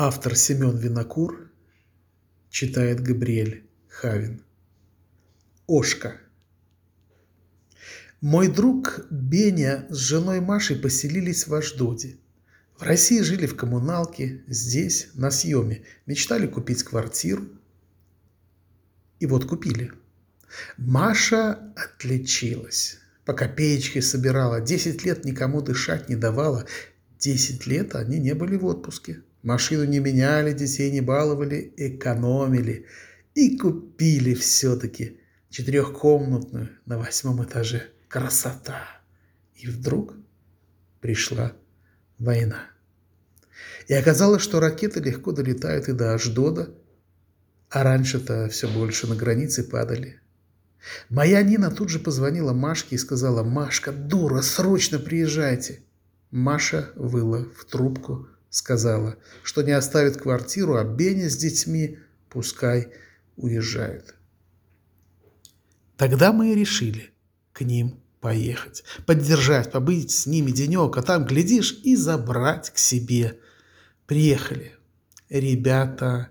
Автор Семен Винокур читает Габриэль Хавин. Ошка. Мой друг Беня с женой Машей поселились в Аждоде. В России жили в коммуналке, здесь, на съеме. Мечтали купить квартиру. И вот купили. Маша отличилась. По копеечке собирала. Десять лет никому дышать не давала. Десять лет они не были в отпуске. Машину не меняли, детей не баловали, экономили. И купили все-таки четырехкомнатную на восьмом этаже. Красота! И вдруг пришла война. И оказалось, что ракеты легко долетают и до Аждода, а раньше-то все больше на границе падали. Моя Нина тут же позвонила Машке и сказала, «Машка, дура, срочно приезжайте!» Маша выла в трубку, сказала, что не оставит квартиру, а Беня с детьми пускай уезжают. Тогда мы и решили к ним поехать, поддержать, побыть с ними денек, а там, глядишь, и забрать к себе. Приехали. Ребята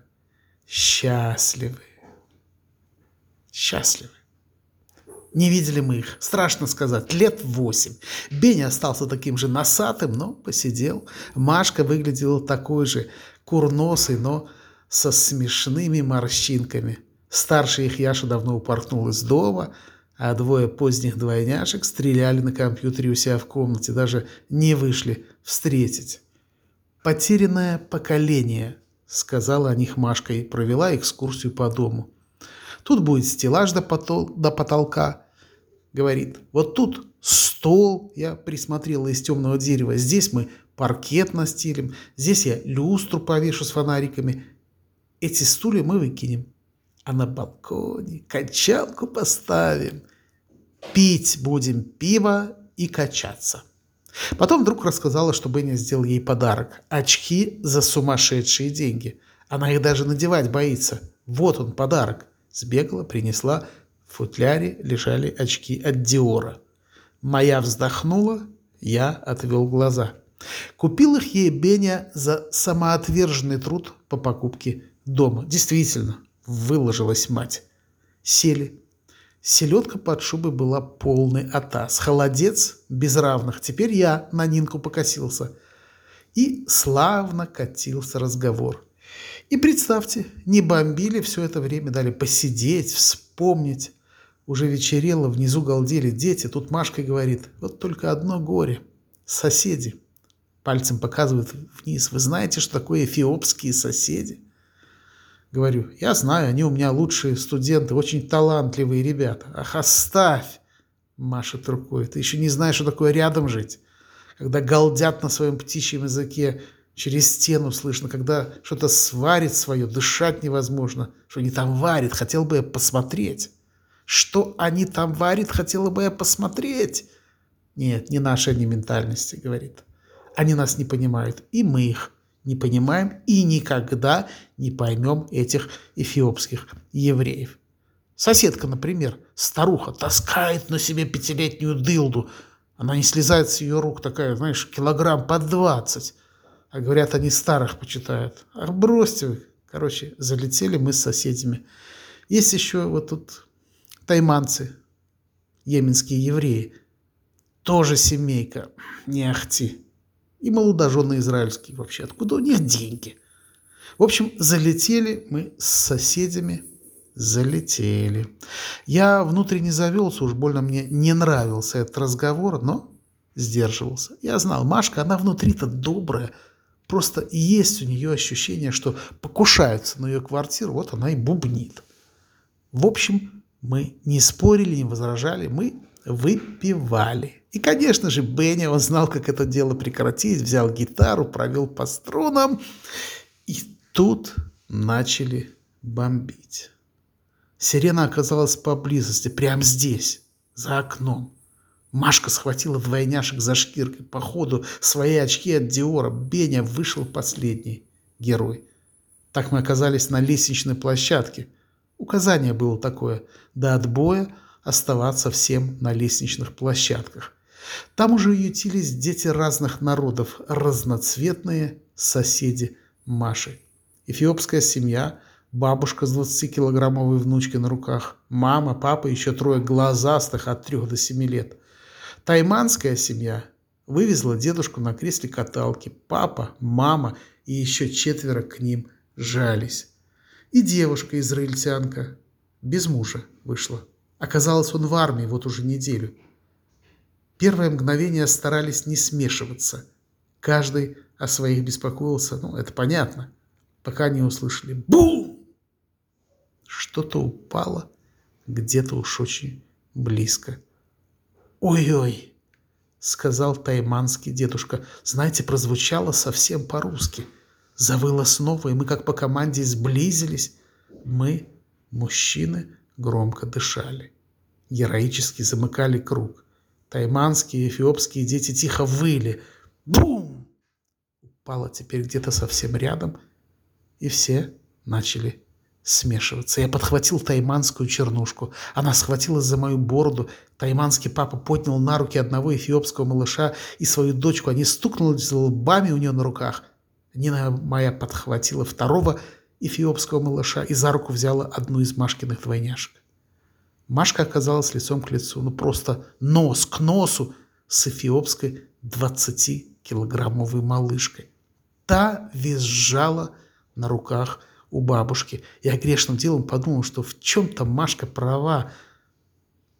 счастливы. Счастливы. Не видели мы их, страшно сказать, лет восемь. Беня остался таким же носатым, но посидел. Машка выглядела такой же, курносой, но со смешными морщинками. Старший их Яша давно упорхнул из дома, а двое поздних двойняшек стреляли на компьютере у себя в комнате, даже не вышли встретить. «Потерянное поколение», — сказала о них Машка и провела экскурсию по дому. Тут будет стеллаж до, потол до потолка. Говорит, вот тут стол я присмотрела из темного дерева. Здесь мы паркет настелим. Здесь я люстру повешу с фонариками. Эти стулья мы выкинем. А на балконе качалку поставим. Пить будем пиво и качаться. Потом вдруг рассказала, что Бенни сделал ей подарок. Очки за сумасшедшие деньги. Она их даже надевать боится. Вот он, подарок. Сбегала, принесла. В футляре лежали очки от Диора. Моя вздохнула, я отвел глаза. Купил их ей Беня за самоотверженный труд по покупке дома. Действительно, выложилась мать. Сели. Селедка под шубой была полный атас. Холодец без равных. Теперь я на Нинку покосился. И славно катился разговор. И представьте, не бомбили все это время, дали посидеть, вспомнить. Уже вечерело, внизу галдели дети. Тут Машка говорит, вот только одно горе. Соседи. Пальцем показывают вниз. Вы знаете, что такое эфиопские соседи? Говорю, я знаю, они у меня лучшие студенты, очень талантливые ребята. Ах, оставь! Машет рукой. Ты еще не знаешь, что такое рядом жить. Когда галдят на своем птичьем языке, Через стену слышно, когда что-то сварит свое, дышать невозможно. Что они там варят, хотел бы я посмотреть. Что они там варят, хотела бы я посмотреть. Нет, не нашей они ментальности, говорит. Они нас не понимают, и мы их не понимаем, и никогда не поймем этих эфиопских евреев. Соседка, например, старуха, таскает на себе пятилетнюю дылду. Она не слезает с ее рук, такая, знаешь, килограмм по двадцать. А говорят, они старых почитают. Ах, бросьте вы. Короче, залетели мы с соседями. Есть еще вот тут тайманцы, йеменские евреи. Тоже семейка. Не ахти. И молодожены израильские вообще. Откуда у них деньги? В общем, залетели мы с соседями. Залетели. Я внутренне завелся, уж больно мне не нравился этот разговор, но сдерживался. Я знал, Машка, она внутри-то добрая, Просто есть у нее ощущение, что покушаются на ее квартиру, вот она и бубнит. В общем, мы не спорили, не возражали, мы выпивали. И, конечно же, Бенни, он знал, как это дело прекратить, взял гитару, провел по струнам, и тут начали бомбить. Сирена оказалась поблизости, прямо здесь, за окном. Машка схватила двойняшек за шкиркой. По ходу свои очки от Диора. Беня вышел последний герой. Так мы оказались на лестничной площадке. Указание было такое. До отбоя оставаться всем на лестничных площадках. Там уже ютились дети разных народов, разноцветные соседи Машей. Эфиопская семья, бабушка с 20-килограммовой внучкой на руках, мама, папа, еще трое глазастых от 3 до 7 лет. Тайманская семья вывезла дедушку на кресле каталки. Папа, мама и еще четверо к ним жались. И девушка израильтянка без мужа вышла. Оказалось, он в армии вот уже неделю. Первое мгновение старались не смешиваться. Каждый о своих беспокоился, ну, это понятно, пока не услышали «Бум!». Что-то упало где-то уж очень близко. «Ой-ой!» — сказал тайманский дедушка. Знаете, прозвучало совсем по-русски. Завыло снова, и мы как по команде сблизились. Мы, мужчины, громко дышали. Героически замыкали круг. Тайманские и эфиопские дети тихо выли. Бум! Упало теперь где-то совсем рядом, и все начали смешиваться. Я подхватил тайманскую чернушку. Она схватилась за мою бороду. Тайманский папа поднял на руки одного эфиопского малыша и свою дочку. Они стукнулись лбами у нее на руках. Нина моя подхватила второго эфиопского малыша и за руку взяла одну из Машкиных двойняшек. Машка оказалась лицом к лицу, ну просто нос к носу с эфиопской 20-килограммовой малышкой. Та визжала на руках у бабушки. Я грешным делом подумал, что в чем-то Машка права.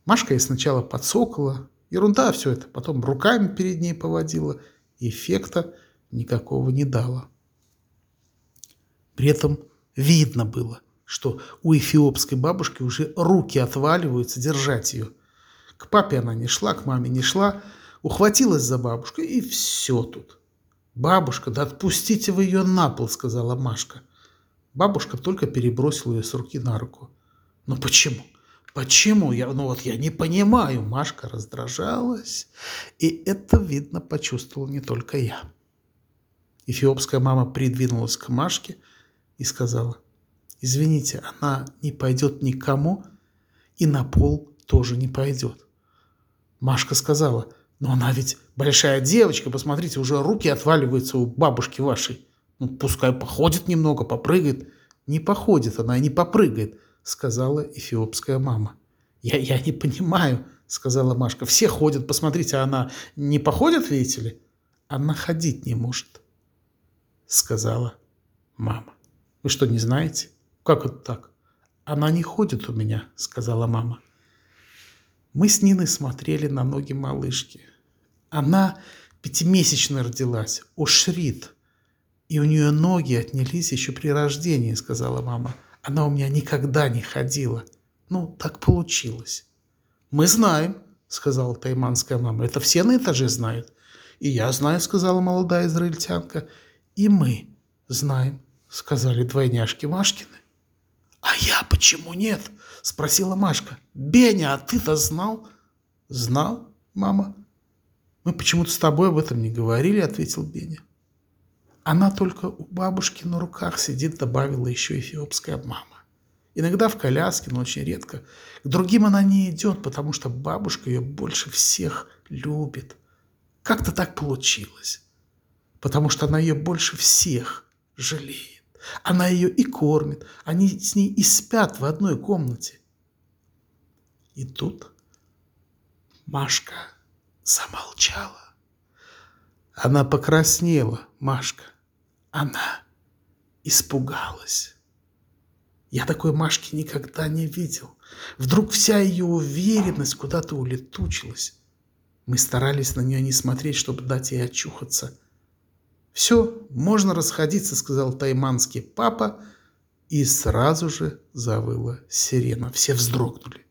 Машка ей сначала подсокала, ерунда все это, потом руками перед ней поводила, эффекта никакого не дала. При этом видно было, что у эфиопской бабушки уже руки отваливаются держать ее. К папе она не шла, к маме не шла, ухватилась за бабушку, и все тут. «Бабушка, да отпустите вы ее на пол», — сказала Машка. Бабушка только перебросила ее с руки на руку. «Но почему? Почему? Я, ну вот я не понимаю». Машка раздражалась, и это, видно, почувствовал не только я. Эфиопская мама придвинулась к Машке и сказала, «Извините, она не пойдет никому и на пол тоже не пойдет». Машка сказала, «Но она ведь большая девочка, посмотрите, уже руки отваливаются у бабушки вашей». Ну, пускай походит немного, попрыгает. Не походит она и не попрыгает, сказала эфиопская мама. Я, я не понимаю, сказала Машка. Все ходят, посмотрите, а она не походит, видите ли? Она ходить не может, сказала мама. Вы что, не знаете? Как это так? Она не ходит у меня, сказала мама. Мы с Ниной смотрели на ноги малышки. Она пятимесячно родилась, ошрит. И у нее ноги отнялись еще при рождении, сказала мама. Она у меня никогда не ходила. Ну, так получилось. Мы знаем, сказала тайманская мама. Это все на этаже знают. И я знаю, сказала молодая израильтянка. И мы знаем, сказали двойняшки Машкины. А я почему нет? Спросила Машка. Беня, а ты-то знал? Знал, мама. Мы почему-то с тобой об этом не говорили, ответил Беня. Она только у бабушки на руках сидит, добавила еще эфиопская мама. Иногда в коляске, но очень редко. К другим она не идет, потому что бабушка ее больше всех любит. Как-то так получилось. Потому что она ее больше всех жалеет. Она ее и кормит. Они с ней и спят в одной комнате. И тут Машка замолчала. Она покраснела, Машка. Она испугалась. Я такой Машки никогда не видел. Вдруг вся ее уверенность куда-то улетучилась. Мы старались на нее не смотреть, чтобы дать ей очухаться. «Все, можно расходиться», — сказал тайманский папа, и сразу же завыла сирена. Все вздрогнули.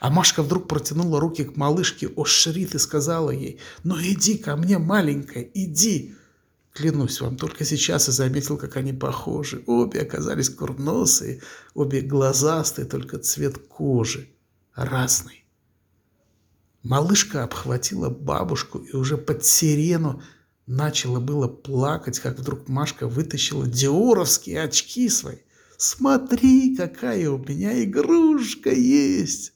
А Машка вдруг протянула руки к малышке Ошрит и сказала ей, «Ну иди ко мне, маленькая, иди!» Клянусь вам, только сейчас и заметил, как они похожи. Обе оказались курносые, обе глазастые, только цвет кожи разный. Малышка обхватила бабушку и уже под сирену начала было плакать, как вдруг Машка вытащила диоровские очки свои. «Смотри, какая у меня игрушка есть!»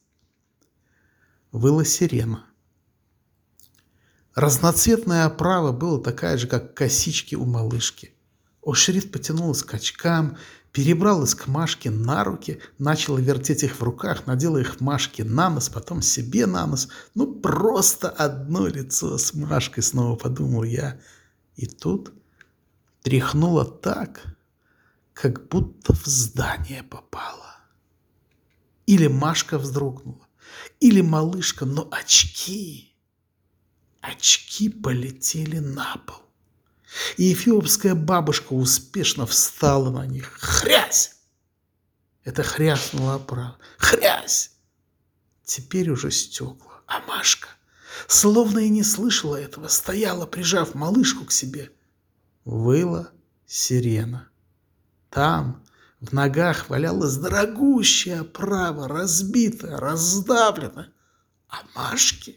Выла сирена. Разноцветная оправа была такая же, как косички у малышки. Ошриф потянулась к очкам, перебралась к Машке на руки, начала вертеть их в руках, надела их Машке на нос, потом себе на нос. Ну, просто одно лицо с Машкой, снова подумал я. И тут тряхнула так, как будто в здание попала. Или Машка вздрогнула, или малышка, но очки, очки полетели на пол. И эфиопская бабушка успешно встала на них. Хрясь! Это хряснула оправа. Хрясь! Теперь уже стекла. А Машка, словно и не слышала этого, стояла, прижав малышку к себе. Выла сирена. Там, в ногах, валялась дорогущая оправа, разбитая, раздавлена. А Машке,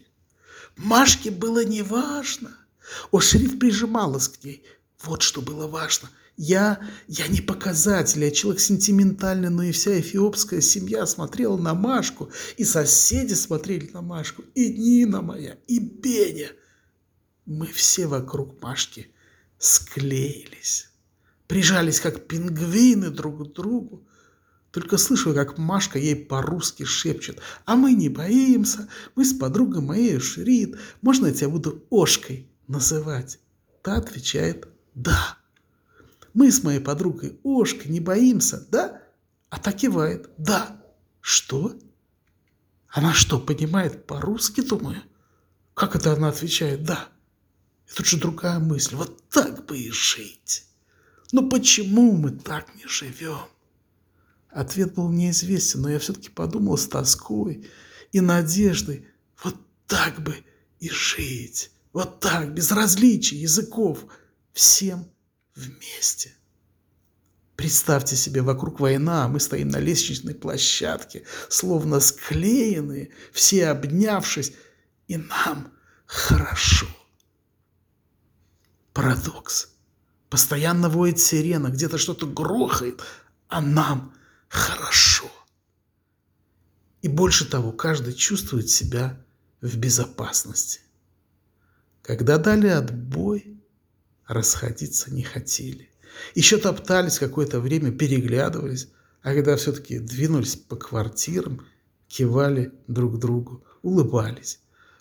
Машке было неважно. О, шериф прижималась к ней. Вот что было важно. Я, я не показатель, я человек сентиментальный, но и вся эфиопская семья смотрела на Машку, и соседи смотрели на Машку, и Нина моя, и Беня. Мы все вокруг Машки склеились, прижались как пингвины друг к другу. Только слышу, как Машка ей по-русски шепчет. «А мы не боимся, мы с подругой моей Шрид, можно я тебя буду Ошкой?» Называть? Та отвечает «да». Мы с моей подругой Ошкой не боимся, да? А та кивает «да». Что? Она что, понимает по-русски, думаю? Как это она отвечает «да»? И тут же другая мысль. Вот так бы и жить. Но почему мы так не живем? Ответ был неизвестен, но я все-таки подумал с тоской и надеждой. Вот так бы и жить. Вот так, без различий языков, всем вместе. Представьте себе, вокруг война, а мы стоим на лестничной площадке, словно склеенные, все обнявшись, и нам хорошо. Парадокс. Постоянно воет сирена, где-то что-то грохает, а нам хорошо. И больше того, каждый чувствует себя в безопасности. Когда дали отбой, расходиться не хотели. Еще топтались какое-то время, переглядывались, а когда все-таки двинулись по квартирам, кивали друг другу, улыбались.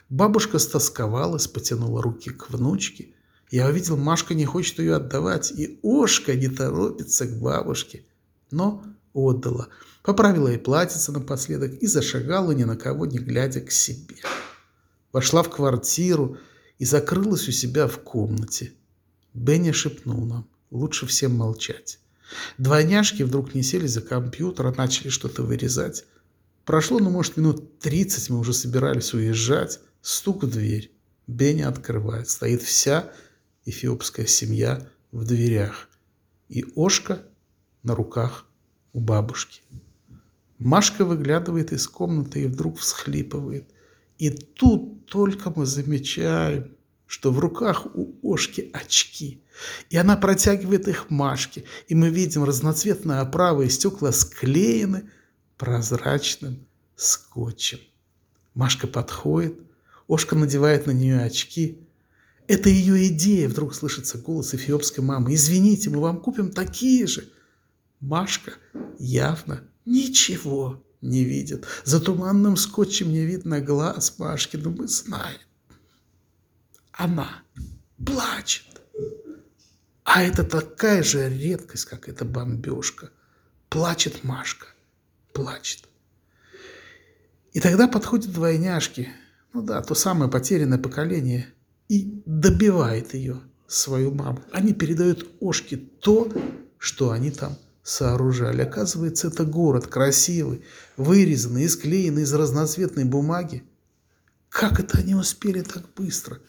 Бабушка стосковалась, потянула руки к внучке. Я увидел, Машка не хочет ее отдавать, и Ошка не торопится к бабушке. Но отдала, поправила ей платьице напоследок и зашагала, ни на кого не глядя, к себе. Вошла в квартиру, и закрылась у себя в комнате. Бенни шепнул нам, лучше всем молчать. Двойняшки вдруг не сели за компьютер, а начали что-то вырезать. Прошло, ну, может, минут тридцать, мы уже собирались уезжать. Стук в дверь. Бенни открывает. Стоит вся эфиопская семья в дверях. И Ошка на руках у бабушки. Машка выглядывает из комнаты и вдруг всхлипывает. И тут только мы замечаем, что в руках у Ошки очки, и она протягивает их Машке, и мы видим разноцветные оправы и стекла склеены прозрачным скотчем. Машка подходит, Ошка надевает на нее очки. Это ее идея, вдруг слышится голос эфиопской мамы. «Извините, мы вам купим такие же». Машка явно ничего не видит. За туманным скотчем не видно глаз Машки, но мы знаем. Она плачет. А это такая же редкость, как эта бомбежка. Плачет Машка, плачет. И тогда подходят двойняшки, ну да, то самое потерянное поколение, и добивает ее, свою маму. Они передают Ошке то, что они там сооружали. Оказывается, это город красивый, вырезанный и склеенный из разноцветной бумаги. Как это они успели так быстро?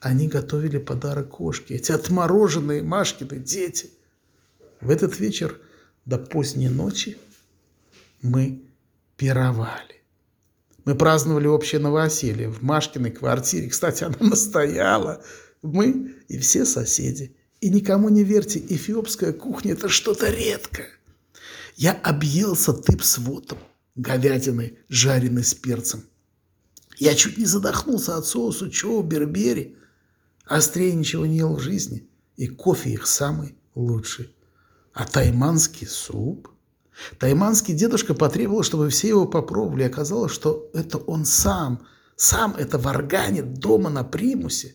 Они готовили подарок кошке, эти отмороженные Машкины дети. В этот вечер до поздней ночи мы пировали. Мы праздновали общее новоселье в Машкиной квартире. Кстати, она настояла. Мы и все соседи – и никому не верьте, эфиопская кухня – это что-то редкое. Я объелся тып с вотом, говядиной, жареной с перцем. Я чуть не задохнулся от соуса чоу бербери. Острее ничего не ел в жизни. И кофе их самый лучше. А тайманский суп? Тайманский дедушка потребовал, чтобы все его попробовали. Оказалось, что это он сам, сам это варганит дома на примусе.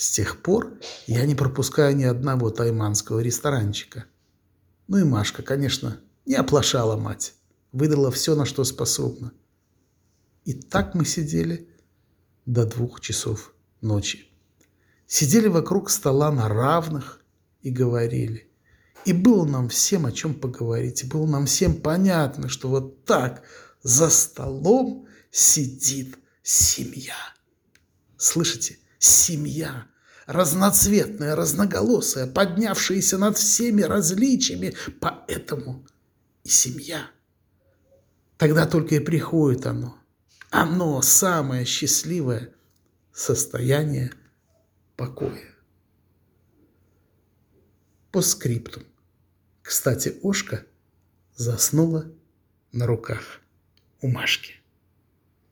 С тех пор я не пропускаю ни одного тайманского ресторанчика. Ну и Машка, конечно, не оплошала мать. Выдала все, на что способна. И так мы сидели до двух часов ночи. Сидели вокруг стола на равных и говорили. И было нам всем о чем поговорить. И было нам всем понятно, что вот так за столом сидит семья. Слышите? Семья. Разноцветная, разноголосая, поднявшаяся над всеми различиями. Поэтому и семья. Тогда только и приходит оно. Оно самое счастливое состояние покоя. По скрипту. Кстати, Ошка заснула на руках у Машки.